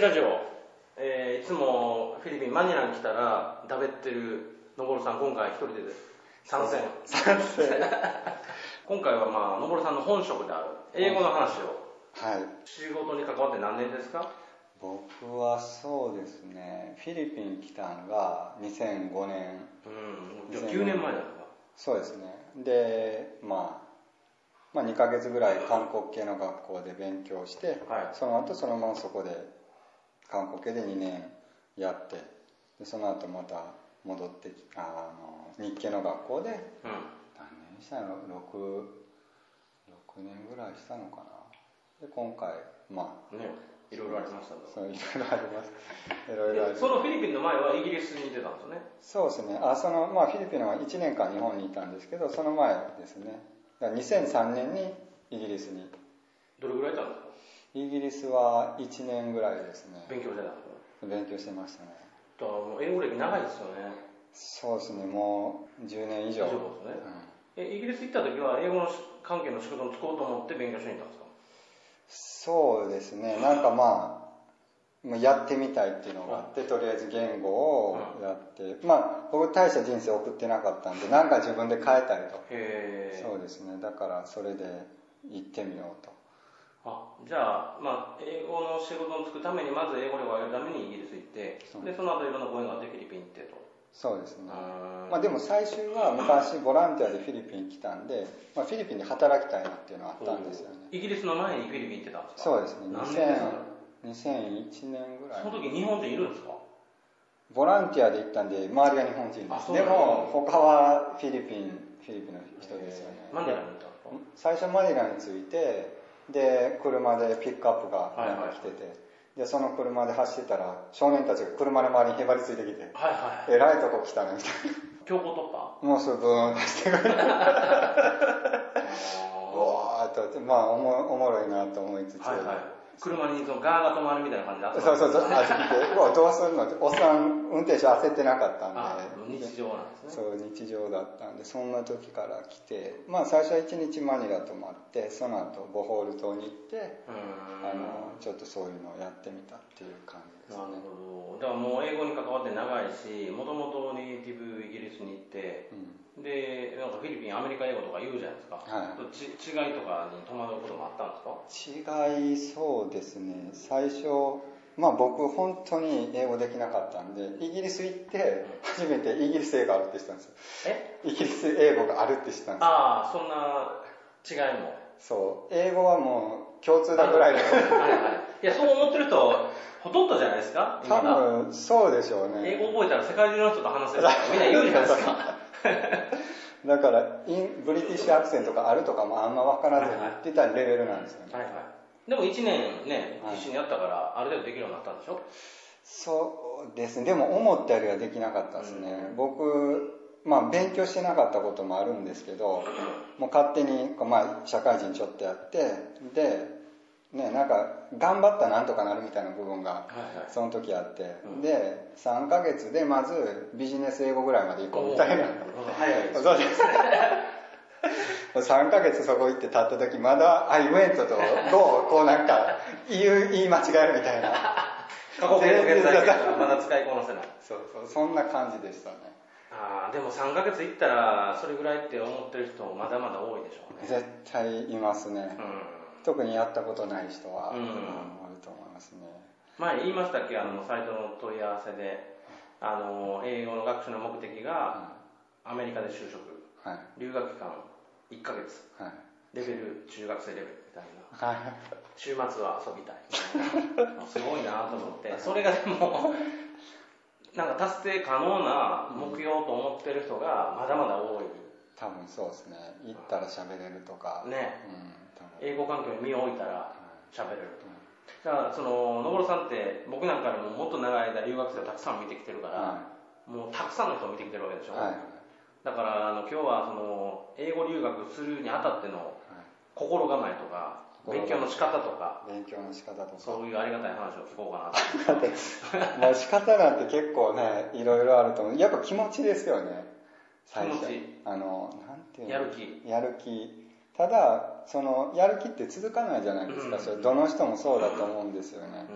ラジオ、えーいつもフィリピンマニラに来たらだべってるのぼるさん今回一人で参戦。賛成 今回はまあのぼるさんの本職である。英語の話を。はい。仕事に関わって何年ですか？僕はそうですねフィリピン来たんが2005年。うん。じゃあ9年前だのかそうですね。で、まあ、まあ2ヶ月ぐらい韓国系の学校で勉強して、はい。その後そのままそこで韓国系で2年やってでその後また戻ってきあの日系の学校でうん。何年したの？6, 6年ぐらいしたのかな。で今回まあねいろいろありましたそういろいろあります。いろいろあります。そのフィリピンの前はイギリスにいてたんですよね？そうですね。あその、まあ、フィリピンは1年間日本にいたんですけどその前ですね。だから2003年にイギリスに。どれぐらいいたんですかイギリスは1年ぐらいですね。勉強してた勉強してましたね。だからもう英語歴長いですよね。そうですねもう10年以上。以上ですね。えイギリス行った時は英語の関係の仕事に就こうと思って勉強しに行ったんですか？そうですねなんかまあまあやってみたいっていうのがあってとりあえず言語をやってまあ僕大した人生送ってなかったんでなんか自分で変えたいと。そうですねだからそれで行ってみようとあじゃあ、まあ、英語の仕事に就くためにまず英語力を上げるためにイギリス行ってそうでその後いろんなご縁があってフィリピン行ってと。そうですね。うんまあでも最終は昔ボランティアでフィリピン来たんで、まあ、フィリピンで働きたいなっていうのはあったんですよね。イギリスの前にフィリピン行ってた。んですかそうですね。何年ですか？2001年ぐらい。その時日本人いるんですか？ボランティアで行ったんで周りが日本人です。でも他はフィリピンフィリピンの人ですよね。マニラに行った最初マニラに着いてで車でピックアップがはいはい。来てて、でその車で走ってたら少年たちが車の周りにへばりついてきてはいはいえらいとこ来たねみたい強行突破？なもうすぐブーンとしてくる うわーっとまあおもおもろいなと思いつつ、はいはい車にそのガーが止まるみたいな感じであった。そうそうそう。あってうわどうするのっておっさん運転手焦ってなかったんで。あ日常なんですね。そう日常だったんでそんな時から来てまあ最初は1日マニラ泊まってその後ボホール島に行ってうあのちょっとそういうのをやってみたっていう感じですなるねほど。だからもう英語に関わって長いしもともとネイティブイギリスに行ってうん。でなんかフィリピンアメリカ英語とか言うじゃないですか、はい。ち違いとかに戸惑うこともあったんですか？違いそうですね。最初まあ僕本当に英語できなかったんでイギリス行って初めてイギリス英語あるって知ったんですよ。え？イギリス英語があるって知ったんですよ。ああそんな違いも。そう。英語はもう共通だぐらいではいはい。いやそう思ってる人ほとんどじゃないですか？多分そうでしょうね。英語覚えたら世界中の人と話せる。みんな言うじゃないですか。だからインブリティッシュアクセントがあるとかもあんま分からずに言ってたレベルなんですよね、はいはい。でも1年ねはい。一緒にやったからある程度できるようになったんでしょ？そうですね。でも思ったよりはできなかったですね、うん。僕まあ勉強してなかったこともあるんですけどもう勝手にこう、まあ、社会人ちょっとやってでねなんか頑張ったらなんとかなるみたいな部分がはいはい。その時あって、うん。で3ヶ月でまずビジネス英語ぐらいまで行こうみたいな。早いですそうです。3ヶ月そこ行って立った時まだ「I went」と「go」こうなんか言う言い間違えるみたいな。過去形と現在形がまだ使いこなせない。そうそうそんな感じでしたね。ああでも3ヶ月行ったらそれぐらいって思ってる人まだまだ多いでしょうね。絶対いますね、うん特にやったことない人は、うん。うんあると思いますね。前言いましたっけあのサイトの問い合わせであの英語の学習の目的がアメリカで就職。はい。留学期間1ヶ月。はい。レベル中学生レベルみたいな。はい。週末は遊びたい。すごいなと思って。それがでも なんか達成可能な目標と思ってる人がまだまだ多い。多分そうですね。行ったら喋れるとか。ね。うん英語環境に身を置いたら喋れる。とだからそののぼるさんって僕なんかでももっと長い間留学生をたくさん見てきてるから、はもうたくさんの人を見てきてるわけでしょ、いはい。だからあの今日はその英語留学するにあたっての心構えとか勉強の仕方とか勉強の仕方とか。そういうありがたい話を聞こうかなと。まあ仕方なんて結構ねいろいろあると思う。やっぱ気持ちですよね。最初。気持ち。あのなんていうの？やる気。やる気ただそのやる気って続かないじゃないですか、うん。それどの人もそうだと思うんですよね、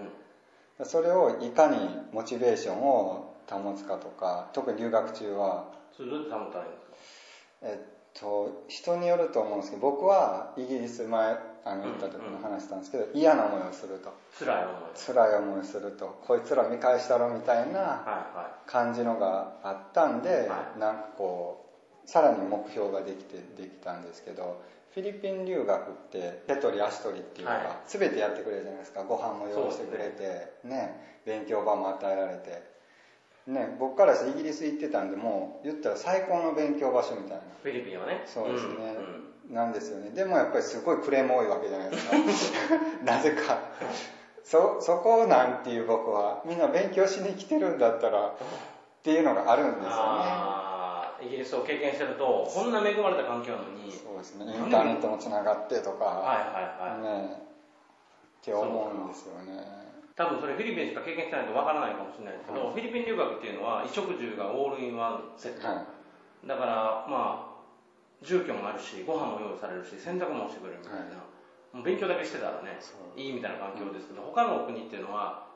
それをいかにモチベーションを保つかとか特に留学中は。それどうやって保ったらいいんですか？えっと人によると思うんですけど僕はイギリス前あの行った時に話したんですけど、嫌な思いをすると。辛い思い。辛い思いをすると。こいつら見返したろみたいな感じのがあったんで、はい。なんかこうさらに目標ができてできたんですけどフィリピン留学って手取り足取りっていうか、はい。全てやってくれるじゃないですか。ご飯も用意してくれてね。勉強場も与えられて。ね僕からしてイギリス行ってたんでもう言ったら最高の勉強場所みたいな。フィリピンはね。そうですね。んうん。なんですよね。でもやっぱりすごいクレーム多いわけじゃないですか。なぜか。そそこなんていう僕はみんな勉強しに来てるんだったらっていうのがあるんですよねイギリスを経験してるとこんな恵まれた環境なのにそうですね。インターネットもつながってとか、はいはいはい、ねって思うんですよね。多分それフィリピンしか経験してないとわからないかもしれないですけど、フィリピン留学っていうのは衣食住がオールインワンセット、はだからまあ住居もあるしご飯も用意されるし洗濯もしてくれるみたいな、もう勉強だけしてたらねいいみたいな環境ですけど、他の国っていうのは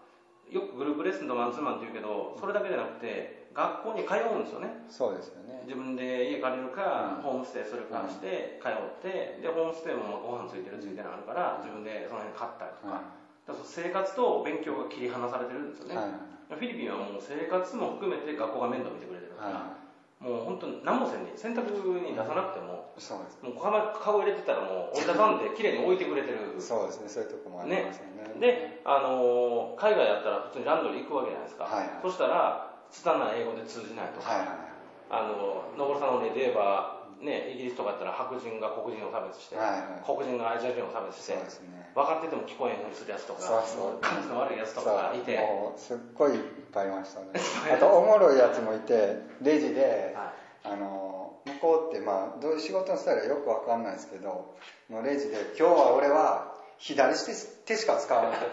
よくグループレッスンとマンツーマンって言うけどそれだけじゃなくて学校に通うんですよね。いそうですよね。自分で家借りるか、うん。ホームステイするかして通ってでホームステイもご飯ついてるついてないあるから自分でその辺買ったりとか,、はだから生活と勉強が切り離されてるんですよね、はい。フィリピンはもう生活も含めて学校が面倒見てくれてるから、はもう本当に何もせんでいい洗濯に出さなくても、いそうですもうカ入れてたらもう折りたたんで綺麗に置いてくれてる。そうですね。そういうとこもありますよね。で、あのー海外やったら普通にランドリー行くわけじゃないですか、はいはい。そしたら拙い英語で通じないとか、はいはいあののぼるさんの例で言えば、ね、イギリスとかやったら白人が黒人を差別して、はいはい。黒人がアジア人を差別してね。分かってても聞こえへんふうにするやつとかそうそう。感じの悪いやつとかがいて、もうすっごいぱいいましたね。あとおもろいやつもいてレジではい。あの向こうってまあどういう仕事のスタイルかよくわかんないですけどもうレジで今日は俺は左手手しか使わない。も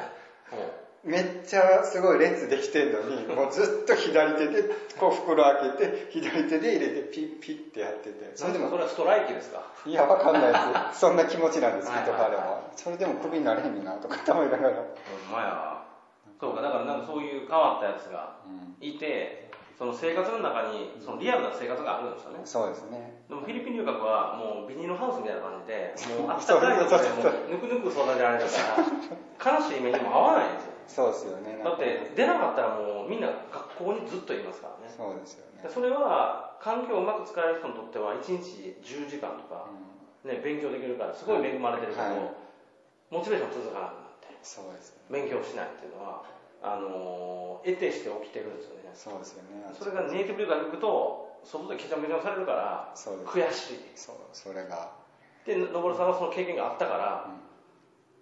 めっちゃすごい列できてんのに もうずっと左手でこう袋開けて左手で入れてピッピッってやってて。うそれでもそれはストライキですか？いやわかんないです。そんな気持ちなんですきっ彼は。それでもクビになれへんなとか頭いながら。ほんまやそうかだからなんかそういう変わったやつがうん。いてその生活の中にそのリアルな生活があるんですよね。そうですね。でもフィリピン留学はもうビニールハウスみたいな感じでもうあったかいとこでぬくぬく育てられるから悲しい目にも合わないんですよ。そうですよね。だって出なかったらもうみんな学校にずっといますからね。そうですよね。でそれは環境をうまく使える人にとっては1日10時間とか、うね、勉強できるからすごい恵まれてるけど、はい。モチベーション続かなくなってんそうですね。勉強しないっていうのはあのー得てして起きてるんですよね。そうですよね。それがネイティブ留学行くと外でケチャメチャされるから悔しい。そうそれが。でのぼるさんはその経験があったから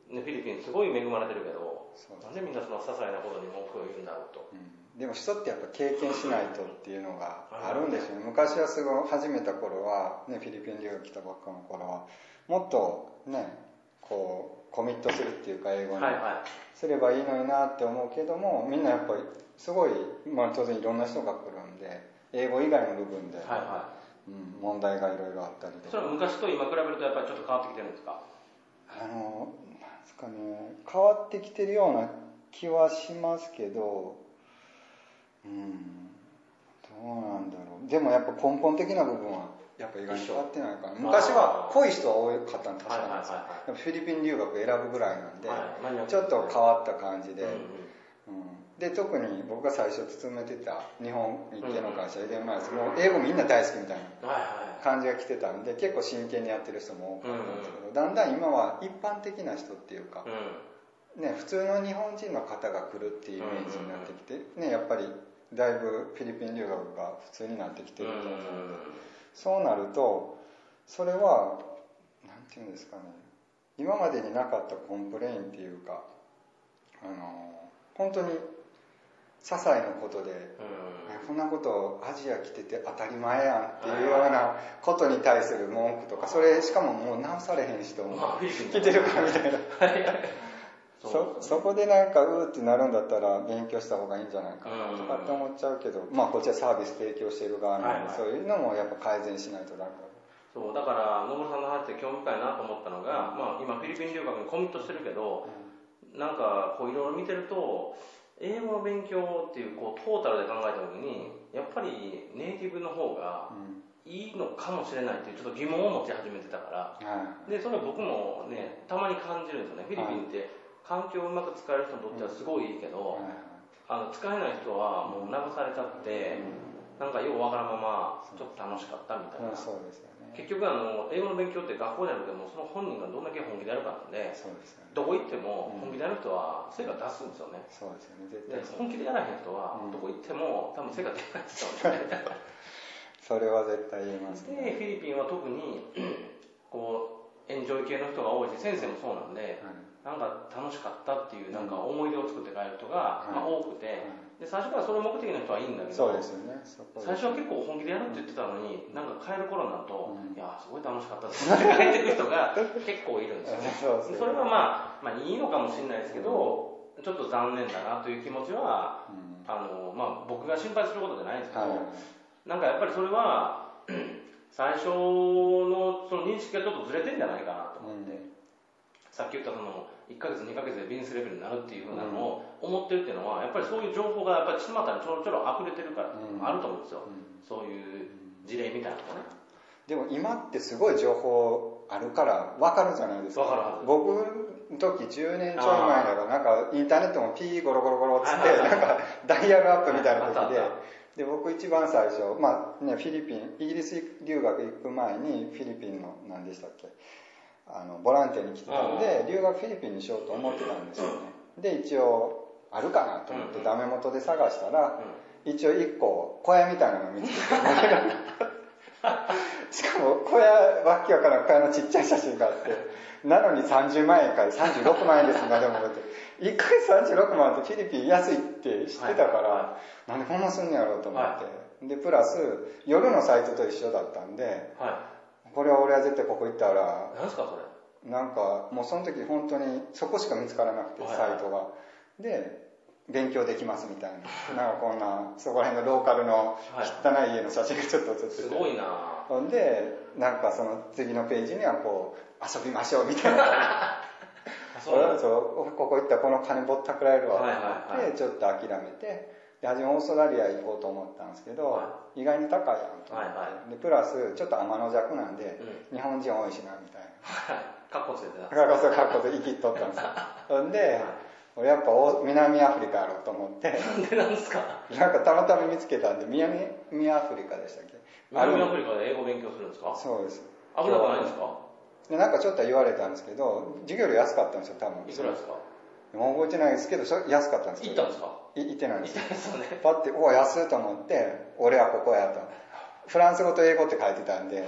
う、ん。ね、フィリピンすごい恵まれてるけどなんでみんなその些細なことに文句を言うんだろうと。うん。でも人ってやっぱ経験しないとっていうのがあるんですよね。昔はすごい始めた頃は、ね、フィリピン留学来たばっかの頃はもっとねこうコミットするっていうか英語に。すればいいのになって思うけどもみんなやっぱりすごい、まあ、当然いろんな人が来るんで英語以外の部分で、うん、問題がいろいろあったりいとか。それは昔と今比べるとやっぱりちょっと変わってきてるんですか？あのなんですかね変わってきてるような気はしますけどうんどうなんだろう。でもやっぱ根本的な部分はやっぱ意外に変わってないから。昔は濃い人は多かったの確かなんですよでもフィリピン留学選ぶぐらいなんで、ちょっと変わった感じで、うんうん。うん。で特に僕が最初勤めてた日本日系の会社エデンマイスもう英語みんな大好きみたいな感じが来てたんで結構真剣にやってる人も多かったんですけど、だんだん今は一般的な人っていうか、うね、普通の日本人の方が来るっていうイメージになってきて、ね、やっぱりだいぶフィリピン留学が普通になってきてんると思うんで、うんそうなるとそれは何て言うんですかね。今までになかった complain っていうかあの本当に些細なことでうん。こんなことアジア来てて当たり前やんっていうようなことに対する文句とかそれしかももう直されへん人も来てるからみたいなそそこでなんかうーってなるんだったら勉強した方がいいんじゃないかなとかって思っちゃうけどまあこっちはサービス提供してる側なんで、はいはい。そういうのもやっぱ改善しないとダメだそうだから野村さんの話で興味深いなと思ったのが、まあ、今フィリピン留学にコミットしてるけどなんかこういろいろ見てると英語の勉強っていうこうトータルで考えた時にやっぱりネイティブの方がうん。いいのかもしれないっていうちょっと疑問を持ち始めてたから。はでそれ僕もねたまに感じるんですよね。フィリピンって環境をうまく使える人にとってはすごいいいけいど、はいあの使えない人はもう流されちゃって、なんかようわからんままちょっと楽しかったみたいな、うんそうですよね。結局あの英語の勉強って学校じゃなくてもその本人がどんだけ本気でやるかなんでそうですよね。どこ行っても本気でやる人は成果出すんですよね。そうですよね絶で対本気でやらへん人はうん。どこ行っても多分成果出ないですよね それは絶対言えますでねフィリピンは特にこうエンジョイ系の人が多いし先生もそうなんではいなんか楽しかったっていうなんか思い出を作って帰る人が、はいまあ、多くてで最初からそれ目的の人はいいんだけどそうですよね。最初は結構本気でやるって言ってたのになんか帰る頃になると、うん。いやすごい楽しかったですって帰ってくる人が結構いるんですよね。それはまあ、まあいいのかもしれないですけど、ちょっと残念だなという気持ちはうん。あの、まあ、僕が心配することじゃないんですけど、はい。なんかやっぱりそれは 最初のその認識がちょっとずれてんじゃないかなと思って、さっき言ったその1ヶ月2ヶ月でビジネスレベルになるっていうふうなのを思ってるっていうのはやっぱりそういう情報がやっぱり巷にちょろちょろ溢れてるからうん。あると思うんですよ、うん。そういう事例みたいなのがね。でも今ってすごい情報あるから分かるじゃないですか。分かるはず。僕の時10年ちょい前だからなんかインターネットもピーゴロゴロゴロっつってなんかダイヤルアップみたいな時で。で僕一番最初まあねフィリピンイギリス留学行く前にフィリピンの何でしたっけ？あのボランティアに来てたんで留学フィリピンにしようと思ってたんですよね。で一応あるかなと思ってダメ元で探したら一応一個小屋みたいなのを見つけて しかも小屋わっきわからん小屋のちっちゃい写真があってなのに30万円から36万円ですまでもって。1ヶ月36万ってフィリピン安いって知ってたから、はなんでこんなすんのやろうと思って、でプラス夜のサイトと一緒だったんではこれは俺は絶対ここ行ったらい何ですかそれ？なんかもうその時本当にそこしか見つからなくてはいサイトが。で勉強できますみたいな。なんかこんなそこら辺のローカルの汚い家の写真がちょっと写ってて。すごいな。ほんでなんかその次のページにはこう遊びましょうみたいな。あそうなんですそうここ行ったらこの金ぼったくられるわと思って、ちょっと諦めてで初めオーストラリア行こうと思ったんですけど、は意外に高いやんと思って、はいはでプラスちょっと天の弱なんで、う日本人多いしなみたいな。はい。カッコつけてた。だからこそかっこで生きっとったんですよ。ほんで俺やっぱお南アフリカやろうと思って。なんでなんですか？なんかたまたま見つけたんで南南アフリカでしたっけ？南アフリカで英語勉強するんですか？そうです。危なくないんですか？でなんかちょっと言われたんですけど授業料安かったんですよ多分。いくらですか？もう覚えてないですけどそれ安かったんですよ行ったんですか？いてないんですよね。パッておお安いと思って俺はここやと。フランス語と英語って書いてたんで、はい。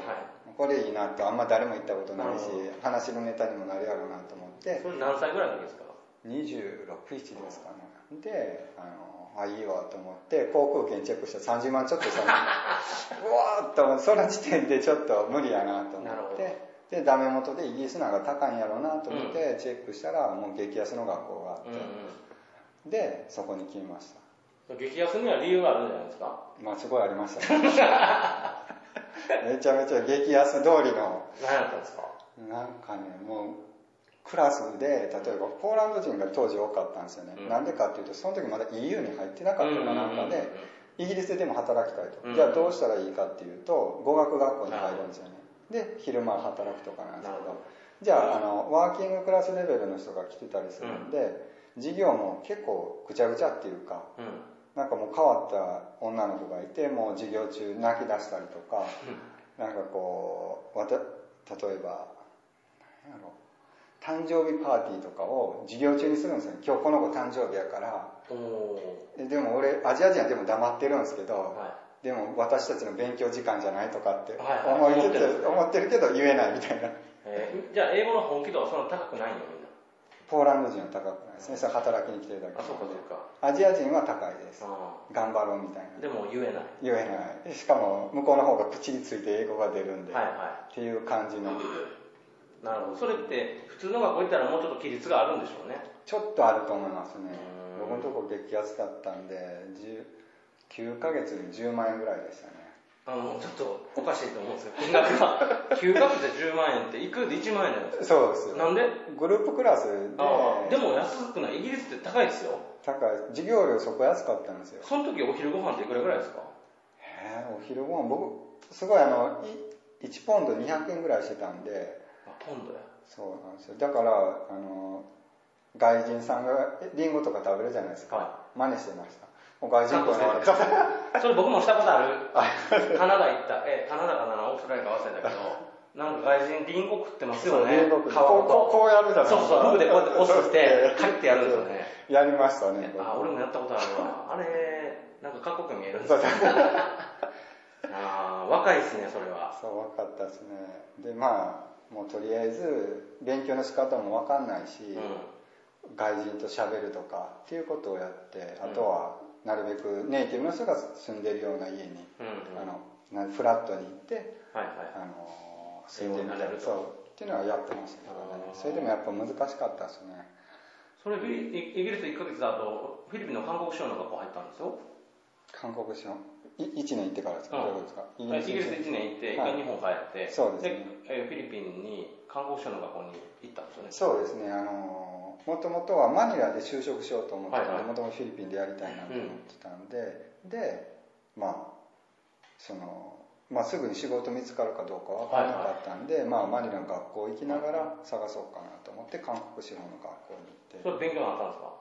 これいいなとあんま誰も行ったことないし話のネタにもなるやろうなと思って。それ何歳ぐらいの時ですか？267ですかね。であのあいいわと思って航空券チェックしたら30万ちょっとした うわーっと思ってその時点でちょっと無理やなと思って。でダメ元でイギリスなんか高いんやろうなと思ってチェックしたらもう激安の学校があって、うんうんでそこに決めました。激安には理由があるんじゃないですか？まあすごいありましたね。めちゃめちゃ激安通りの。何やったんですか？なんかねもうクラスで例えばポーランド人が当時多かったんですよね、うん。なんでかっていうとその時まだ EU に入ってなかったかなんかで、イギリスででも働きたいと、うん。じゃあどうしたらいいかっていうと語学学校に入るんですよね。で昼間働くとかなんですけど。じゃああのワーキングクラスレベルの人が来てたりするんで、授業も結構ぐちゃぐちゃっていうかうん。うんなんかもう変わった女の子がいてもう授業中泣き出したりとかなんかこうわた例えば何やろ誕生日パーティーとかを授業中にするんですよ今日この子誕生日やから。ででも俺アジア人はでも黙ってるんですけど、ーはでも私たちの勉強時間じゃないとかって思いつ思ってる。つ思ってるけど言えないみたいな。いえーじゃあ英語の本気度はそんな高くないの？みんなポーランド人は高くないですね。それ働きに来てるだけ。あそうかそうか。アジア人は高いです。あ頑張ろうみたいな。ーでも言えない。言えない。しかも向こうの方が口について英語が出るんで、はいはっていう感じの。いなるほど。それって普通の学校行ったらもうちょっと規律があるんでしょうね。ちょっとあると思いますね。うん。僕のとこ激安だったんで10 9ヶ月に10万円ぐらいでしたねあのちょっとおかしいと思うんですけど金額が。9学期で10万円って1ヶ月1万円なんですそうですよ。なんで？グループクラスで。ああでも安くないイギリスって高いですよ。高い。授業料そこ安かったんですよ。その時お昼ご飯っていくらぐらいですか？へえお昼ご飯僕すごいあのい1ポンド200円ぐらいしてたんで。あポンドや。そうなんですよ。だからあの外人さんがえリンゴとか食べるじゃないですか、は真似してました外人っぽいそれ僕もしたことある。カナダ行った。えカナダかな？オーストラリアか忘れたけど。なんか外人リンゴ食ってますよね。こうこうやるじゃない。ですかそう。そうでこうやって押してカリッてやるんですよね。やりましたねあ俺もやったことあるわ。あれなんかかっこよく見えるんですよ。ああ若いですねそれは。そう分かったですね。でまあもうとりあえず勉強の仕方も分かんないし、う外人と喋るとかっていうことをやってうんあとはなるべくネイティブの人が住んでるような家に、んうんうん。あのなフラットに行ってはいはい。あの住んでみたそうっていうのはやってましたけどねそれでもやっぱ難しかったですね。それフィリイギリス1ヶ月だとフィリピンの韓国省の学校入ったんですよ。韓国史の1年行ってからですか、うん。どうですか？イギリス1年行って一はい回日本帰って、そうですね。えーフィリピンに韓国省の学校に行ったんですよね。そうですね。あのもともとはマニラで就職しようと思ってたんはいはい。でもともとフィリピンでやりたいなと思ってたんで、でまあそのまあ、すぐに仕事見つかるかどうか分からなかったんで、まあ、マニラの学校行きながら探そうかなと思って韓国司法の学校に行って。それ勉強になったんですか？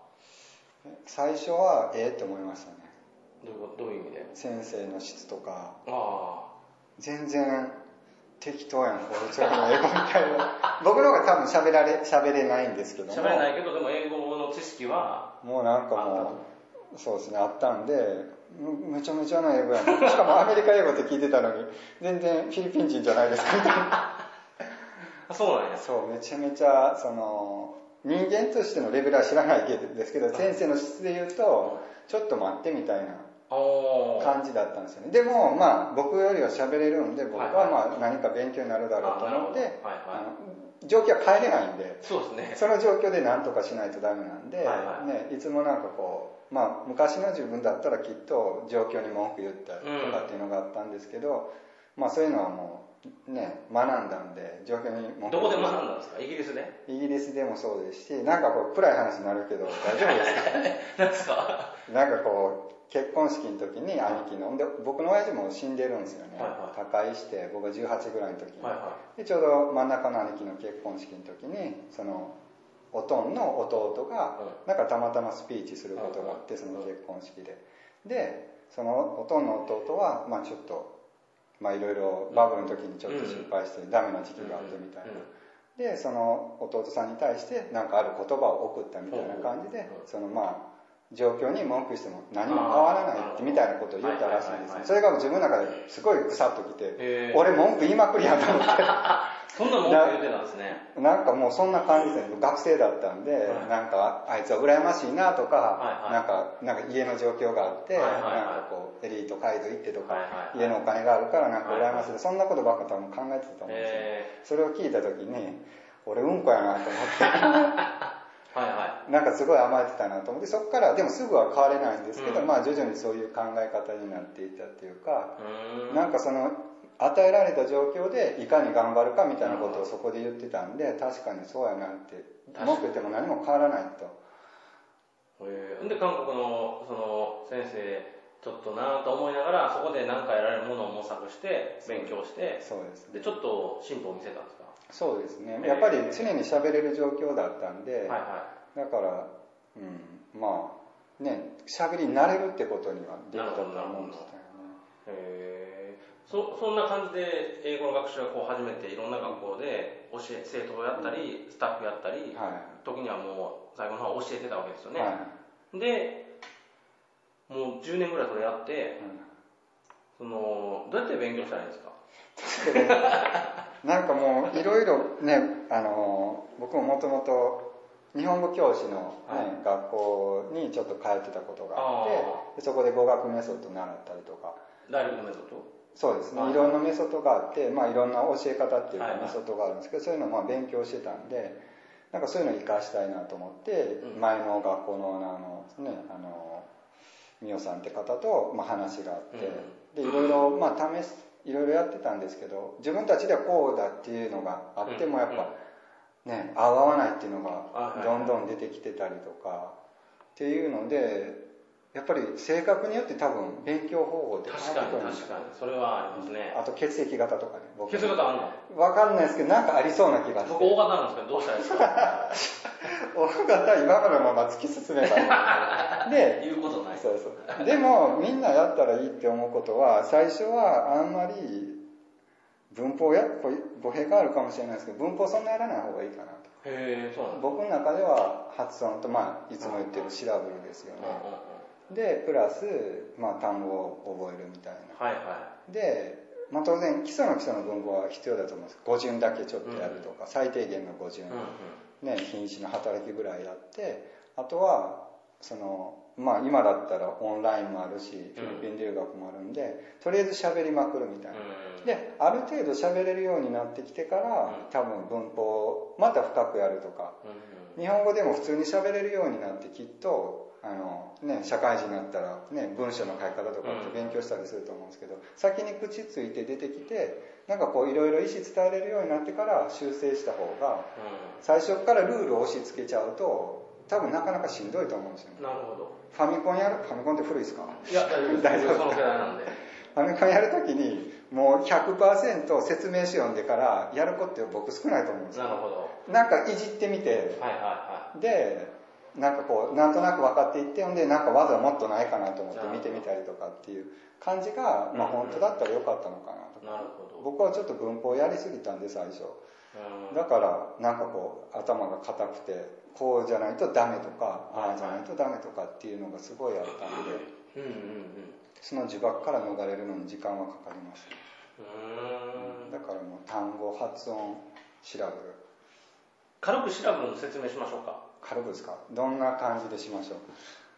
最初はええって思いましたね。どういうこと？どういう意味で？先生の質とか。あ全然適当やんこいつらの英語みたいな多分喋られ喋れないんですけあども。喋れないけどでも英語の知識はもうなんかもうそうですねあったんでむめちゃめちゃな英語やんしかもアメリカ英語って聞いてたのに全然フィリピン人じゃないですか。みたいなあそうなんや。そうめちゃめちゃその人間としてのレベルは知らないですけど先生の質で言うとちょっと待ってみたいな感じだったんですよね。でもまあ僕よりは喋れるんで僕はまあ何か勉強になるだろうと思って状況は変えれないんでそうですね。その状況で何とかしないとダメなんで、はいはい。ね、いつもなんかこう、まあ、昔の自分だったらきっと状況に文句言ったりとかっていうのがあったんですけど、まあそういうのはもうね学んだんで状況に文句どこで学んだだんですか？イギリスで？イギリスでもそうですしなんかこう暗い話になるけど大丈夫ですか？何ですか？なんかこう結婚式の時に兄貴ので僕の親父も死んでるんですよね、はいはい。他界して僕が18ぐらいの時に、はいはでちょうど真ん中の兄貴の結婚式の時にそのおとんの弟がなんかたまたまスピーチすることがあってその結婚式で。でそのおとんの弟はまあちょっとまあいろいろバブルの時にちょっと失敗してダメな時期があってみたいな。でその弟さんに対して何かある言葉を送ったみたいな感じでうん。そのまあ状況に文句しても何も変わらないってみたいなことを言ったらしいんですそれが自分の中ですごいぐさっときて俺文句言いまくりやと思って。そんなもん言ってたんですね。なんかもうそんな感じで学生だったんで、はい。なんかあいつは羨ましいなとか、はいはい。なんかなんか家の状況があって、はいはいはい。なんかこうエリート街道行ってとか、はいはいはい。家のお金があるからなんか羨ましい、そんなことばっか多分考えてたと思うんですよ、えそれを聞いた時に俺うんこやなと思って。ー、はいはい。なんかすごい甘えてたなと思ってそこからでもすぐは変われないんですけど、うん。まあ徐々にそういう考え方になっていったっていうか、うなんかその与えられた状況でいかに頑張るかみたいなことをそこで言ってたんで確かにそうやなって文句言っても何も変わらないと。えー、で韓国のその先生ちょっとなと思いながらそこで何か得られるものを模索して勉強してそうです。ねでちょっと進歩を見せたんですか？そうですね。えー。やっぱり常に喋れる状況だったんで、はいはだから、うん、まあね喋りに慣れるってことにはできたと思うんですよね。いへえそそんな感じで英語の学習がこう始めていろんな学校で教え生徒をやったり、スタッフやったり、は時にはもう最後の方は教えてたわけですよい、ね、はい。でもう10年ぐらいそれやってそのどうやって勉強したらいいんですか？なんかもういろいろねあの僕ももともと日本語教師の、ね学校にちょっと通ってたことがあってそこで語学メソッド習ったりとか。ダイレクトメソッド？そうですね、はい。いろんなメソッドがあって、まあ、いろんな教え方っていうはいはい。かメソッドがあるんですけど、そういうのをまあ勉強してたんでなんかそういうのを活かしたいなと思って、うん。前の学校のオーナーのねあの美代さんって方と、まあ、話があって、でいろいろまあ試すいろいろやってたんですけど自分たちではこうだっていうのがあってもやっぱ、ね合わないっていうのがどんどん出てきてたりとかっていうのでやっぱり性格によって多分勉強方法って確かに確かに。それはありますね。あと血液型とかね血液型あんの？分かんないですけどなんかありそうな気がして。僕 O 型なんですけどどうしたらいいですか？O 型は今のまま突き進めばいい。で言うことない。そうそう。でもみんなやったらいいって思うことは最初はあんまり文法や語弊があるかもしれないですけど文法そんなやらない方がいいかなと。へえそうなんだ僕の中では発音とまあいつも言ってるシラブルですよねでプラス、まあ、単語を覚えるみたいな。はいはで、まあ、当然基礎の基礎の文法は必要だと思うんです。語順だけちょっとやるとか、最低限の語順、いうんうん。ね、品詞の働きぐらいやってあとはそのまあ今だったらオンラインもあるしフィリピン留学もあるんで、とりあえず喋りまくるみたいな、うん。である程度喋れるようになってきてから、多分文法をまた深くやるとか。うん。日本語でも普通に喋れるようになってきっとあの、ね、社会人になったら、ね、文章の書き方とかって勉強したりすると思うんですけど、先に口ついて出てきてなんかこういろいろ意思伝えれるようになってから修正した方が最初からルールを押し付けちゃうと多分なかなかしんどいと思うんですよね。うんなるほど。ファミコンやるファミコンって古いですか？いや大丈夫です。大丈夫？その世代なんで。ファミコンやるときにもう100%説明書読んでからやる子って僕少ないと思うんですよ。なるほど。なんかいじってみてはいはでなんかこうなんとなく分かっていってほんでなんか技もっとないかなと思って見てみたりとかっていう感じが、まあ、うん本当だったらよかったのかなといなるほど。僕はちょっと文法やりすぎたんで最初。うん。だからなんかこう頭が硬くてこうじゃないとダメとかああじゃないとダメとかっていうのがすごいあったんでうんうんうん。その呪縛から逃れるのに時間はかかりました。だからもう単語発音調べる軽く調べるの説明しましょうか軽くですか？どんな感じでしましょう？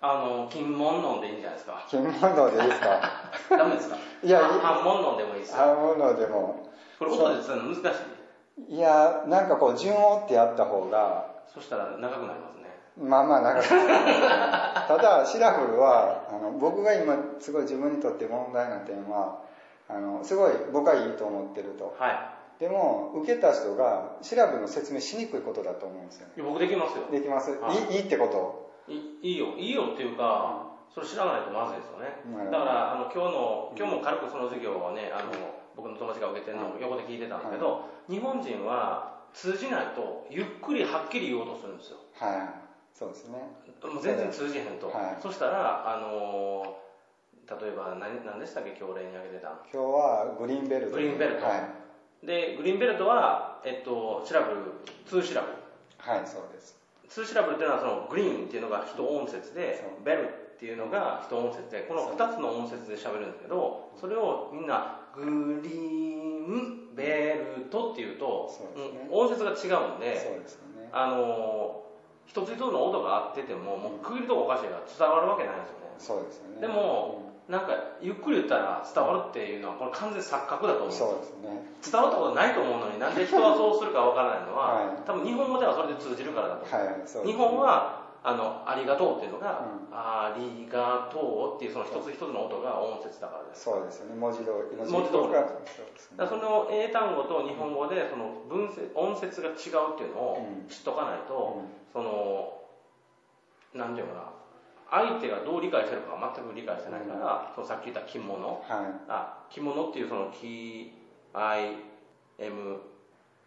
あの金門論でいいんじゃないですか。金門道でいいですか？ダメですか？いやい半門論でもいいですよ。あものでも。これ音で伝えるの難しい。いやなんかこう順を追ってやった方が。そしたら長くなりますね。まあまあ長くただシラフルはあの僕が今すごい自分にとって問題な点はあのすごい僕はいいと思ってると。はでも受けた人がシラフルの説明しにくいことだと思うんですよね。い僕できますよ。できます、はい。い、いいってこと？いいいよ。いいよっていうかそれ知らないとまずいですよね。なるほどだからあの今日の今日も軽くその授業をねあの僕の友達が受けてるのを横で聞いてたんですけど日本人は通じないとゆっくりはっきり言おうとするんですよ。はい。そうですね。もう全然通じへんと、はい。そしたらあの例えば何何でしたっけ？今日例に挙げてたの。今日はグリーンベルト。グリーンベルト。はい、でグリーンベルトは、えっと、シラブル2シラブ。ルはい、そうです。2シラブルっていうのはそのグリーンっていうのが一音節でベルっていうのが一音節でこの2つの音節で喋るんですけどそれをみんなグリーンベルトっていうとそうねうん音節が違うんそうでですよね。あの一つ一つの音が合っててももう区切るとこおかしいから伝わるわけないんですよね。そうですよね。でもなんかゆっくり言ったら伝わるっていうのはこれ完全に錯覚だと思う。んですよそうですね。伝わったことないと思うのになんで人はそうするかわからないのは、はい。多分日本語ではそれで通じるからだと。思う、はいそうです日本はあのありがとうっていうのが、うん。ありがとうっていうその一つ一つの音が音節だからです。そうですよね。文字通り文字通り。だからその英単語と日本語でその文節音節が違うっていうのをうん。知っとかないと、うん。そのなんていうのかな相手がどう理解してるか全く理解してないから、そのさっき言った着物。はい。あ着物っていうその KIM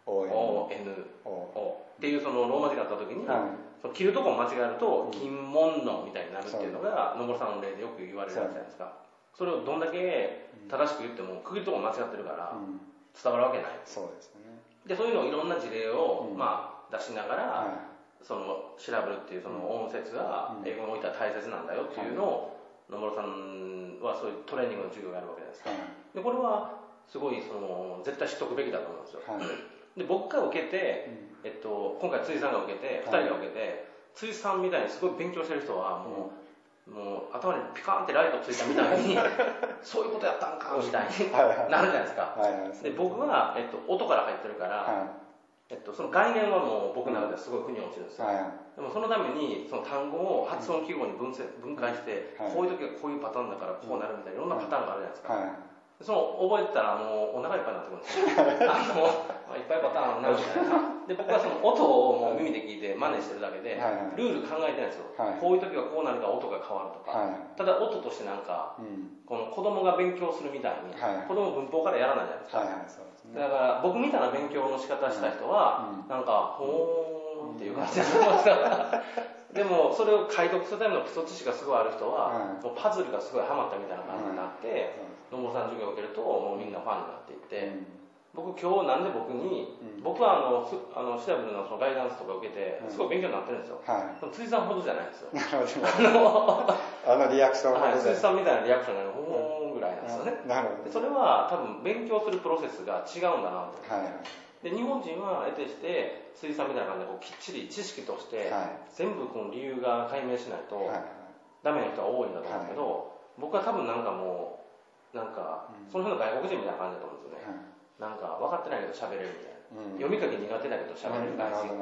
ON ON おっていうそのローマ字があった時に、はその着るとこを間違えるとうん金門のみたいになるっていうのが野村さんの例でよく言われるじゃないですか。それをどんだけ正しく言っても区切るとこ間違ってるからうん。伝わるわけない。そうですよね。でそういうのをいろんな事例を、うん。まあ、出しながら、はその調べるっていうその音節がうん。英語においては大切なんだよっていうのを野村さんはそういうトレーニングの授業をやるわけじゃないですか。でこれはすごいその絶対知っとくべきだと思うんですよ。はい。で僕が受けて、うん。えっと、今回辻さんが受けて2はい。人が受けて、辻さんみたいにすごい勉強してる人はもう,、もう頭にピカーンってライトついたみたいに そういうことやったんかみたいになるじゃないですか。で僕は、えっと、音から入ってるから、はえっと、その概念はもう僕の中ではすごい腑に落ちるんですよ、はい。でもそのためにその単語を発音記号に分せ分解して、はい。こういう時はこういうパターンだからこうなるみたいないろんなパターンがあるじゃないですか、はい。その覚えてたらもうお腹いっぱいになってくるんですよ。あのいっぱいパターンあるなみたいな。で僕はその音をもう耳で聞いて真似してるだけで、ルール考えてないんですよ、はい。こういう時はこうなるから音が変わるとか、はい。ただ音としてなんかうん。この子供が勉強するみたいに、はい。子供文法からやらないじゃないですか、だから僕みたいな勉強の仕方した人は、うん。なんかほーんっていう感じででもそれを解読するための基礎知識がすごいある人は、はい。もうパズルがすごいハマったみたいな感じになって、野茂さん授業を受けるともうみんなファンになっていって、うん。僕今日なんで僕に、うん。僕はあのすあのシダブルのそのガイダンスとか受けてうんすごい勉強になってるんですよ、はでも辻さんほどじゃないんですよ。あのリアクションほはい、辻さんみたいなリアクションなのほーんぐらいなんですよね、なるほど。でそれは多分勉強するプロセスが違うんだなと。はい。はいで日本人は得てして辻さんみたいな感じでこうきっちり知識としてはい。全部この理由が解明しないとはい。ダメな人は多いんだと思うけど、僕は多分なんかもうなんかうん。その辺の外国人みたいな感じだと思うんですよね、はい。なんか分かってないけど喋れるみたいな、うん。読み書き苦手だけど喋れる感じ。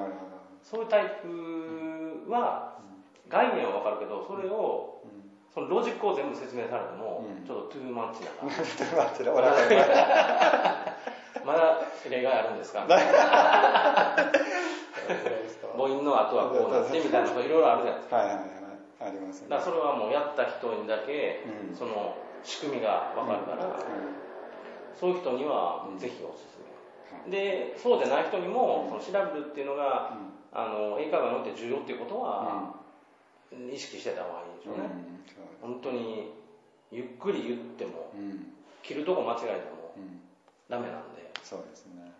そういうタイプは概念は分かるけどそれをどうんそのロジックを全部説明されてもうん。ちょっとトゥーマッチな感じ。ちょっと待ってお腹いっぱい。まだ例外あるんですか？母音の後はこうなってみたいなこといろいろあるじゃないですか。はいはいはい。ありますね。だからそれはもうやった人にだけうん。その仕組みが分かるから、そういう人にはぜひおすすめ、でそうじゃない人にもその調べるっていうのが、あの英会話において重要っていうことは、意識してた方がいいでしょうね、本当にゆっくり言ってもうん。るとこ間違えてもうん。ダメなんで。そうですね。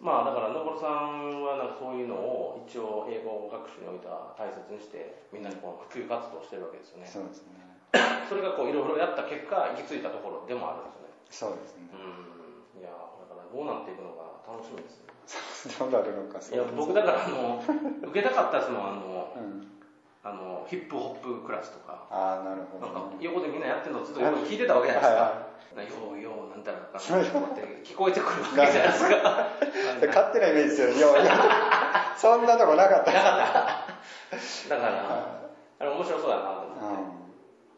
まあだからのぼるさんはなんかそういうのを一応英語学習においては大切にしてみんなにこう普及活動してるわけですよね。そうですね。それがこういろいろやった結果行き着いたところでもあるんですよね。そうですね。うん。いやだからどうなっていくのか楽しみですね。どうなるのかいや僕だからあの受けたかったですもんあのうんあのヒップホップクラスとか。ああなるほなんかどね横でみんなやってるのずっと横で聞いてたわけじゃないですか、はようようなんたらかって聞こえてくるわけじゃないですか。で 勝手なイメージですよ。いやいやそんなとこなかった。だからあれ面白そうだなと思って、うん。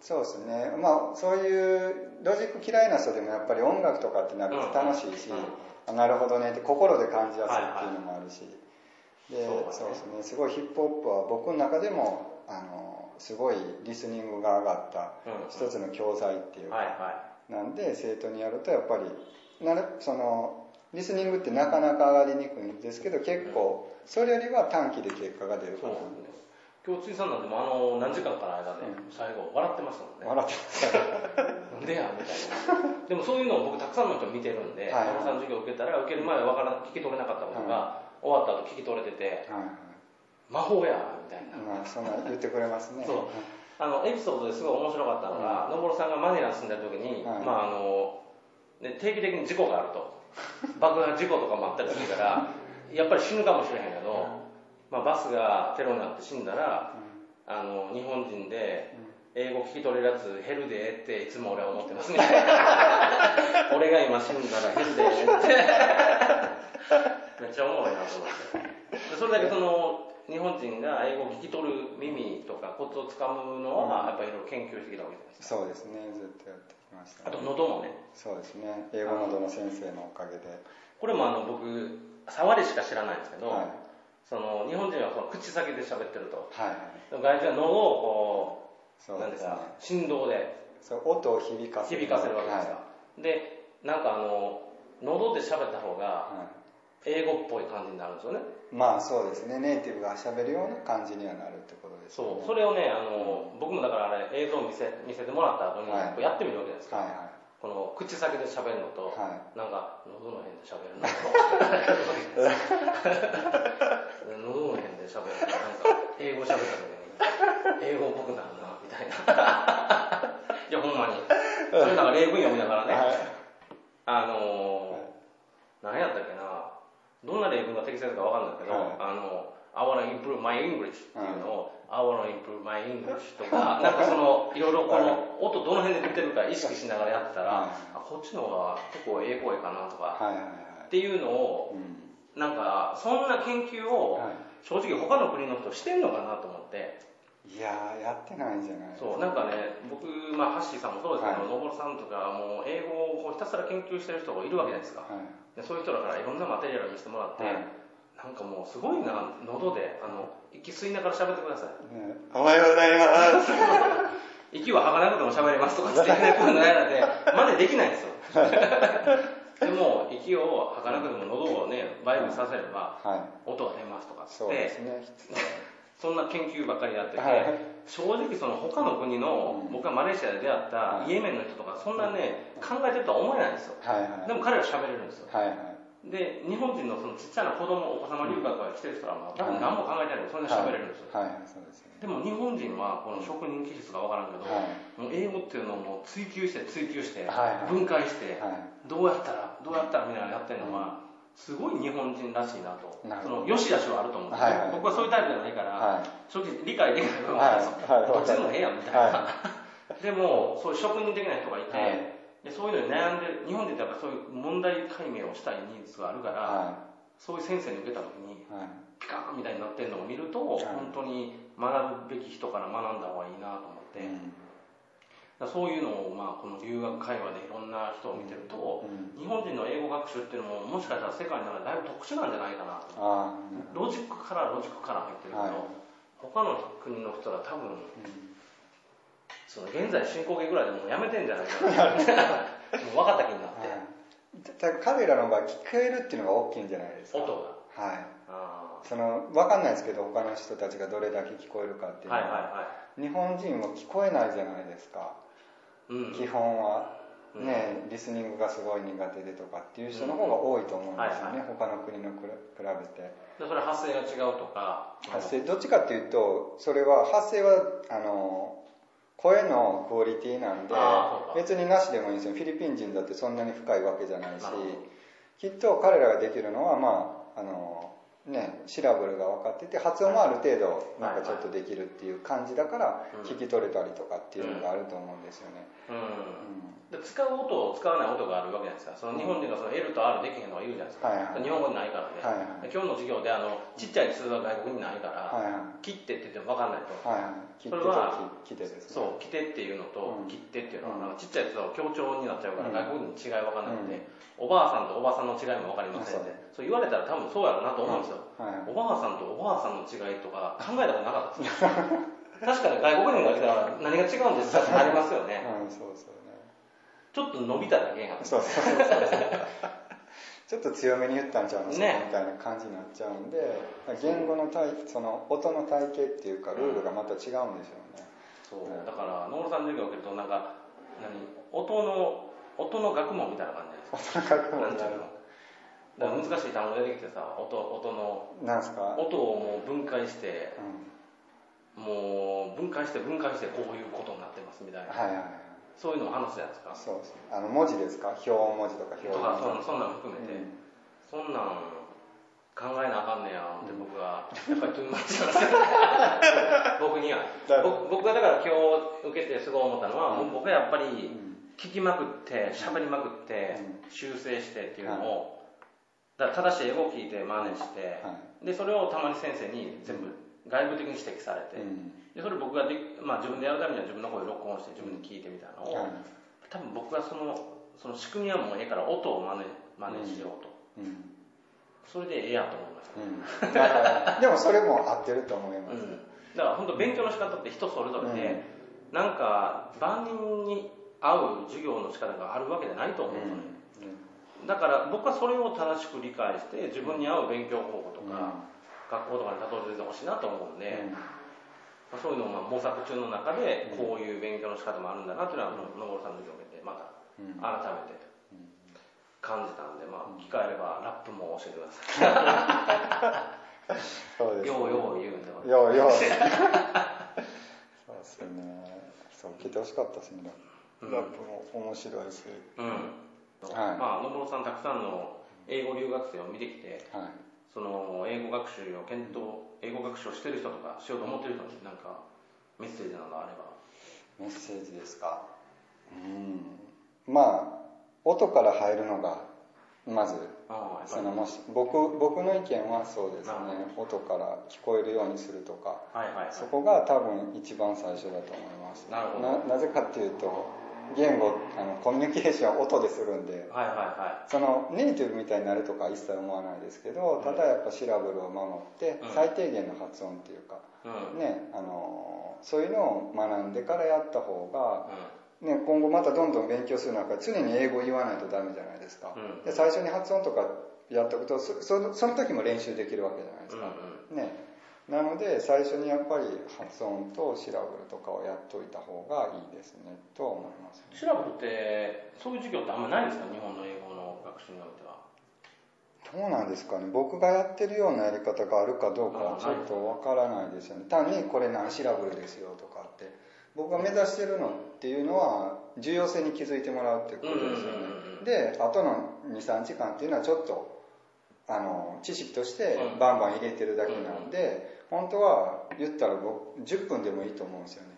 そうですね。まあそういうロジック嫌いな人でもやっぱり音楽とかってなると楽しいし、うんあなるほどね。って心で感じやすいっていうのもあるし、でそうだね。そうですね。すごいヒップホップは僕の中でもあのすごいリスニングが上がったうん一つの教材っていうか、なんで生徒にやるとやっぱりなるそのリスニングってなかなか上がりにくいんですけど結構それよりは短期で結果が出るかな。今日辻さんなんてもあの何時間かの間でうん。最後笑ってましたもんね、笑ってますなんでやみたいな。でもそういうのを僕たくさんの人見てるんではい。野呂さん授業受けたら受ける前は分からん聞き取れなかったことが、終わった後聞き取れててはい魔法やみたいな、まあそんな言ってくれますね。そう。あのエピソードですごい面白かったのが、のぼろさんがマニラに住んでる時に、はい。まああのね、定期的に事故があると。爆破事故とかもあったりするからやっぱり死ぬかもしれへんけど、まあ、バスがテロになって死んだらあの日本人で英語聞き取れるやつ減るでっていつも俺は思ってますね。俺が今死んだら減るでって。めっちゃおもろいなと思って。でそれだけその日本人が英語を聞き取る耳とかコツをつかむのはやっぱりいろいろ研究してきたわけじゃないですか。そうですね。ずっとやってきました、あと喉もね。そうですね。英語のどの先生のおかげで。これもあの僕触りしか知らないんですけど、はい。その日本人はその口先で喋ってると。はい外人は喉をこうそうですねなんていうか振動で。そう音を響かせる。響かせるわけですか、でなんかあの喉で喋った方がはいはい。英語っぽい感じになるんですよねまあそうですねネイティブが喋るような感じにはなるってことですよね。そうそれをねあの僕もだからあれ映像を見せ見せてもらった後にはいやってみるわけですか、はい。はこの口先で喋るのと、はなんか喉の辺で喋るのと。喉の辺で喋る。となんか英語喋った時に英語っぽくなるなみたいな。いやほんまに。それなんか例文読みながらね、いはい。あのー、何やったっけなどんな例文が適切か分かんないけど、はい。あの I wanna improve my English っていうのを、I wanna improve my English とか、なんかその、いろいろこの、音どの辺で出てるか意識しながらやってたら、こっちの方が結構英語やかなとか、っていうのをうん。なんかそんな研究をはい。正直他の国の人してんのかなと思っていやーやってないんじゃない？そうなんかね僕、まあ、ハッシーさんもそうですけど、はい。のぼるさんとかもう英語をひたすら研究してる人がいるわけじゃないですか。はい。でそういう人だからいろんなマテリアル見せてもらって、はい。なんかもうすごいな喉であの息吸いながら喋ってください。ね。おはようございます。息は吐かなくても喋れますとかって言ってこういうのやられて真似できないんですよ。でも息を吐かなくても喉をねバイブさせればは音が出ますとかっいつっそうですてねそんな研究ばっかりやってて、はい。正直その他の国の、うん。僕がマレーシアで出会ったはい。イエメンの人とかそんなね考えてるとは思えないんですよ。はいはい。でも彼ら喋れるんですよ。はいはい。で日本人のそのちっちゃな子供お子様留学が来てる人らも多分何も考えてないのにそんな喋れるんですよ、はいはいそうですよね。でも日本人はこの職人気質が分からんけど、はい。もう英語っていうのをもう追求して追求して、分解して、はい。どうやったらどうやったらみたいなのやってるのは、すごい日本人らしいなと。そなるほど。の良し悪しはあると思うんですはいはい。僕はそういうタイプじゃないから、はい。正直理解できない部分はあるんですよはい。はい。どっちでもええやんみたいな、は でもそういう職人的な人がいて、はい。でそういうのに悩んでる日本でやっぱそういう問題解明をしたいニーズがあるから、はそういう先生に受けた時にいはい。ピカーンみたいになってるのを見ると、はい。本当に学ぶべき人から学んだ方がいいなと思って、うんそういうのを、まあ、この留学会話でいろんな人を見てると、うん。日本人の英語学習っていうのももしかしたら世界の中でだいぶ特殊なんじゃないかなと。ロジックからロジックから入ってるけど、はい。他の国の人は多分うん。その現在進行形ぐらいでもうやめてんじゃないかな。もう分かった気になって、はい。彼らの場合聞こえるっていうのが大きいんじゃないですか。音が。はい。あその分かんないですけど他の人たちがどれだけ聞こえるかっていうのーはいはいは日本人は聞こえないじゃないですか、基本はうん。ねリスニングがすごい苦手でとかっていう人の方が多いと思うんですよね、他の国のくら比べて。でそれ発声が違うとか。発声どっちかっていうとそれは発声はあの声のクオリティなんで別になしでもいいんですよ。フィリピン人だってそんなに深いわけじゃないしきっと彼らができるのはまああのねシラブルが分かってて発音もある程度なんかちょっとできるっていう感じだからうん。聞き取れたりとかっていうのがあると思うんですよね、うん。うん。で使う音を使わない音があるわけじゃないですか。その日本人がその L と R できへんのがいるじゃないですか、はいはい。日本語にないからね、はいはい。で今日の授業であのちっちゃい数が外国にないから、はいはい。切ってって言っても分かんないと、はいはい。切ってとそれはき来てですね。そう切ってっていうのと、うん。切ってっていうのは、ちっちゃいやつは強調になっちゃうから、うん。外国人に違い分かんなくて、おばあさんとおばさんの違いも分かりませんってそう言われたら多分そうやろうなと思うんですよ、はい。おばあさんとおばあさんの違いとか考えたことなかったです確かに外国人が来たら何が違うんですかってなりますよね。うん。そうそうねちょっと伸びただけやんそうそうそうそう。ちょっと強めに言ったんちゃうの、ね。みたいな感じになっちゃうんで言語の体その音の体系っていうかルールがまた違うんでしょうね、そう。だから野村さんの授業を受けるとなんか何？音の音の学問みたいな感じですか？音の学問なんちゅうの？だから難しい単語出てきてさ音音のなんすか、音をもう分解してうん、もう分解して分解してこういうことになってますみたいな、はいはいはいそういうのを話すじゃないですか。そうです。あの文字ですか？表文字とか表とかそんなん含めて、そんなん考えなあかんねやって僕は。やっぱりトゥーマッチなんですよ僕には。だ僕僕がだから今日受けてすごい思ったのは、うん。僕はやっぱりうん。聞きまくって喋りまくってう修正してっていうのを、だ正しい英語を聞いて真似して、はでそれをたまに先生に全部外部的に指摘されて、うんでそれ僕がで、まあ、自分でやるためには自分の声録音して自分で聞いてみたのを、はい。多分僕はそのその仕組みはもうええから音を真似真似しようと、うん。それでええやと思いました、うん。でもそれも合ってると思います、うん、だから本当勉強の仕方って人それぞれで、なんか万人に合う授業の仕方があるわけじゃないと思うんですよね、だから僕はそれを正しく理解して自分に合う勉強方法とか、学校とかにたどり着いてほしいなと思うんで、まあそういうのをまあ模索中の中でこういう勉強の仕方もあるんだなというのは野村さんの授業を受けてまたうん。改めて感じたんで、まあ、機会あればラップも教えてくださそうですい。ようよう言うんで。ようよう。そうですね。そう受けてほしかったですね。ラップも面白いし、うん。はい。まあ野村さんたくさんの英語留学生を見てきて、はいその英語学習を検討、英語学習をしてる人とかしようと思ってる人になんかメッセージなどあれば。メッセージですか？うん。まあ音から入るのがまずそのもし僕僕の意見はそうですね。音から聞こえるようにするとか、はいはいはい、そこが多分一番最初だと思いますなるほど。なぜかっていうと言語あのコミュニケーションは音でするんで、はいはいはい、そのネイティブみたいになるとか一切思わないですけど、ただやっぱシラブルを守って最低限の発音っていうか、うん、ねあのそういうのを学んでからやった方が、うん、ね、今後またどんどん勉強する中常に英語を言わないとダメじゃないですか、うん、で最初に発音とかやっておくとそその時も練習できるわけじゃないですか、うんうん、ねなので最初にやっぱり発音とシラブルとかをやっといた方がいいですねと思います、ね、シラブルってそういう授業ってあんまないんですか？日本の英語の学習においては。どうなんですかね。僕がやってるようなやり方があるかどうかはちょっとわからないですよね。単にこれ何シラブルですよとかって。僕が目指してるのっていうのは重要性に気づいてもらうっていうことですよね、であとの23時間っていうのはちょっとあの知識としてバンバン入れてるだけなんで、本当は言ったら僕10分でもいいと思うんですよね、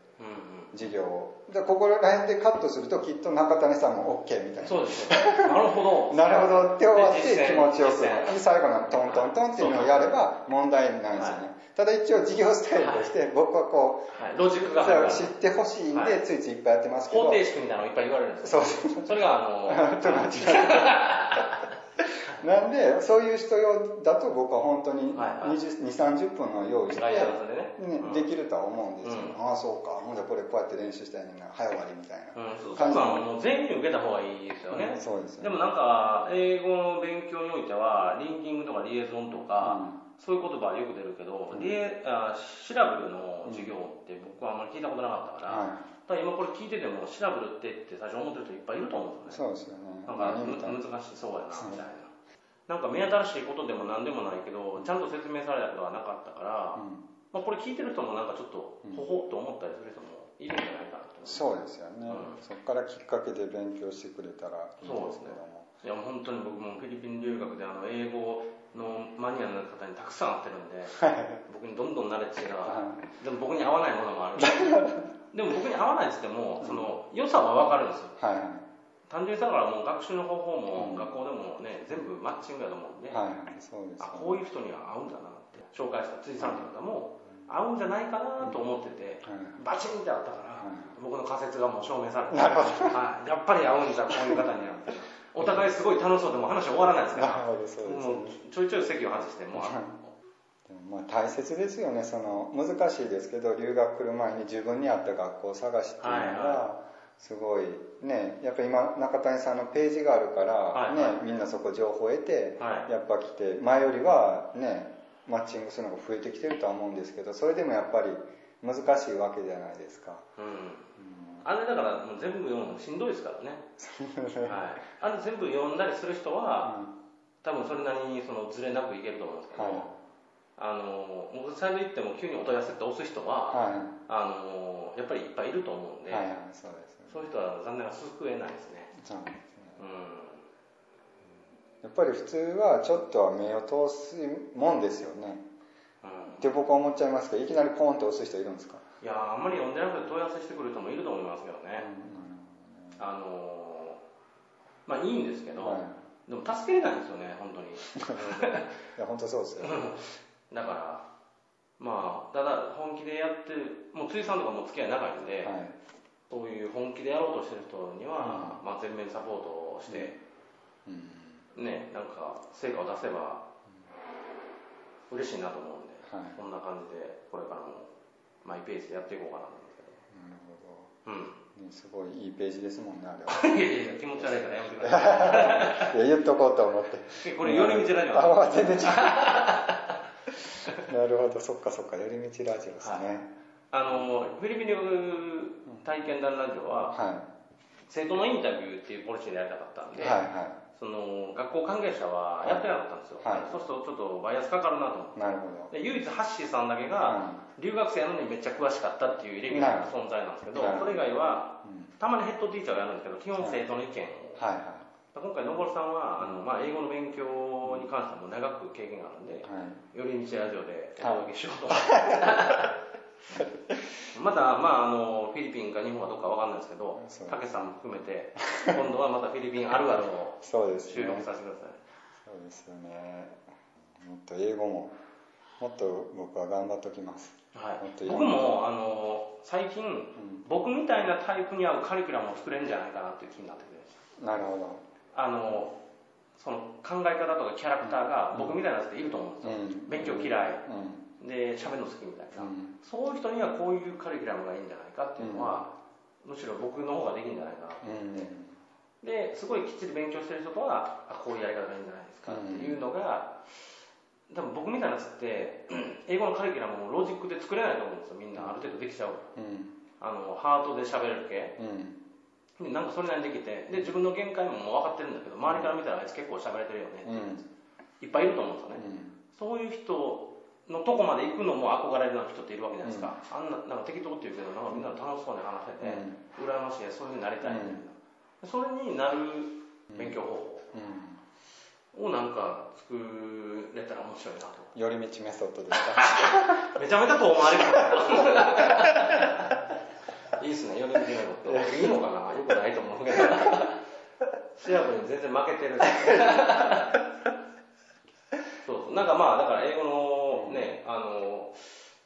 授業を。でここら辺でカットするときっと中谷さんも OK みたいな。そうですなるほど。なるほど。って終わって気持ちよくで最後のトントントンっていうのをやれば問題ないんですよね、ただ一応授業スタイルとして僕はこう、はい、ロジックが知ってほしいんでついついいっぱいやってますけど。方程式みたいなのいっぱい言われるんですそうそれがあの なんでそういう人用だと僕は本当に2 3 0分の用意して、ね。できるとは思うんですよ、うん、ああそうか。ほんでこれこうやって練習したいな。早終わりみたいな。感じ、うん、もう全員に受けた方がいいですよね、うん、そうです、ね、でもなんか英語の勉強においてはリンキングとかリエゾンとか、そういう言葉はよく出るけど、リエあシラブルの授業って僕はあんまり聞いたことなかったから、ただ今これ聞いててもシラブルってって最初思ってる人いっぱいいると思うんですよね。そうですよね。なんか難しそうやなみたいななんか目新しいことでも何でもないけどちゃんと説明されたことがなかったから、うん、まあ、これ聞いてる人もなんかちょっとほほっと思ったりする人もいるんじゃないかなとそうですよね、うん、そこからきっかけで勉強してくれたらいいですけども。いや本当に僕もフィリピン留学であの英語のマニアの方にたくさん会ってるんで、僕にどんどんナレッジが、でも僕に合わないものもある。でも僕に合わないっつってもその良さは分かるんですよ、はいはい単純にだからもう学習の方法も学校でもね、全部マッチングやと思うんで、はいはい、そうです、ね、あこういう人には合うんだなって紹介した辻さんという方も合うんじゃないかなと思ってて、バチンってあったから、僕の仮説がもう証明されて、はい、やっぱり合うんだこういう方には お互いすごい楽しそうでも話終わらないですから。もうちょいちょい席を外してもうまあ大切ですよね。その難しいですけど留学来る前に自分に合った学校を探しっていうのが、すごいねやっぱ今中谷さんのページがあるから、はいはい、ね、みんなそこ情報を得て、はい、やっぱ来て前よりはねマッチングするのが増えてきてるとは思うんですけどそれでもやっぱり難しいわけじゃないですか、うん、うん、あれだからもう全部読むのしんどいですからね、はい、あれ全部読んだりする人は、うん、多分それなりにそのずれなくいけると思うんですけど、はい。あの僕サイド行っても急にお問い合わせって押す人は、はい、あのやっぱりいっぱいいると思うんで、はいはい、そうですそういう人は残念ながら救えないですね。そうですね、うんやっぱり普通はちょっとは目を通すもんですよね、うん、って僕は思っちゃいますけどいきなりポンと押す人いるんですか？いやあんまり読んでなくて問い合わせしてくる人もいると思いますけどね、うん、あのまあいいんですけど、はい、でも助けれないんですよね本当に。いや本当そうですよ、だからまあただ本気でやってもう辻さんとかも付き合い長いんで、はいそういう本気でやろうとしてる人には、まあ、全面サポートをして、ねなんか成果を出せば嬉しいなと思うんで、はい、こんな感じでこれからもマイペースでやっていこうかなと思うんですけどなるほど。うん。すごいいいページですもんねあれは。いやいや気持ち悪いからやめてください。いや言っとこうと思って。これ寄り道ラジオあ全然違う。なるほどそっかそっか寄り道ラジオですね、はい。あのフィリピン留学体験談ラジオは、はい、生徒のインタビューっていうポリシーでやりたかったんで、はいはい、その学校関係者はやってなかったんですよ、はい、そうするとちょっとバイアスかかるなと思って。なるほど。で唯一ハッシーさんだけが、留学生なのにめっちゃ詳しかったっていうイレギュラーな存在なんですけどそれ以外は、たまにヘッドティーチャーがやるんですけど基本生徒の意見。を、はい。はい今回、のぼるさんはあの、まあ、英語の勉強に関しても長く経験があるんで、はい、寄り道ラジオでお届けしようと。思って。また、まあ、あのフィリピンか日本かどっかわかんないですけどたけさんも含めて今度はまたフィリピンあるあるを収録させてください、そうですよね。もっと英語ももっと僕は頑張っときます。はい。も僕なもあの最近、ん。僕みたいなタイプに合うカリキュラムを作れるんじゃないかなっていう気になってくるんですなるほど。あのその考え方とかキャラクターが僕みたいなやつっていると思うんですよ、うん。勉強嫌い。うんで喋るの好きみたいな、うん。そういう人にはこういうカリキュラムがいいんじゃないかっていうのは、むしろ僕の方ができるんじゃないかなと。うん。ですごいきっちり勉強してる人とはあこういうやり方がいいんじゃないですかっていうのが、多分僕みたいなやつって 英語のカリキュラムもロジックで作れないと思うんですよ。みんなある程度できちゃう。うん。あのハートで喋れる系。うん。でなんかそれなりにできてで自分の限界ももう分かってるんだけど周りから見たらあいつ結構喋れてるよね、うん。いっぱいいると思うんですよね、そういう人のとこまで行くのも憧れるような人っているわけじゃないですか、あんななんか適当って言うけどなん。かみんな楽しそうに話してて、羨ましいそういうふうになりたいみたいな、それになる勉強方うん。法をなんか作れたら面白いなと。寄り道メソッドですか？めちゃめちゃ遠回り いいっすね、4年目のこと。いいのかな？よくないと思うけど。シアブに全然負けてる。そうそう。なんかまあ、だから英語のね、あの、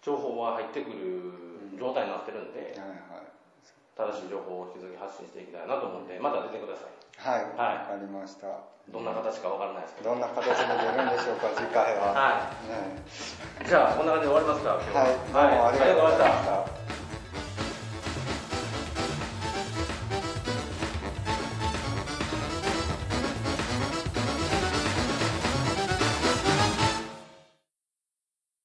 情報は入ってくる状態になってるんで、はい正しい情報を引き続き発信していきたいなと思って、また出てください。はい。はい。わかりました。どんな形かわからないですけど。どんな形で出るんでしょうか 次回は。はね。い。じゃあ、こんな感じで終わりますか、今日は。い。どうもありがとうございました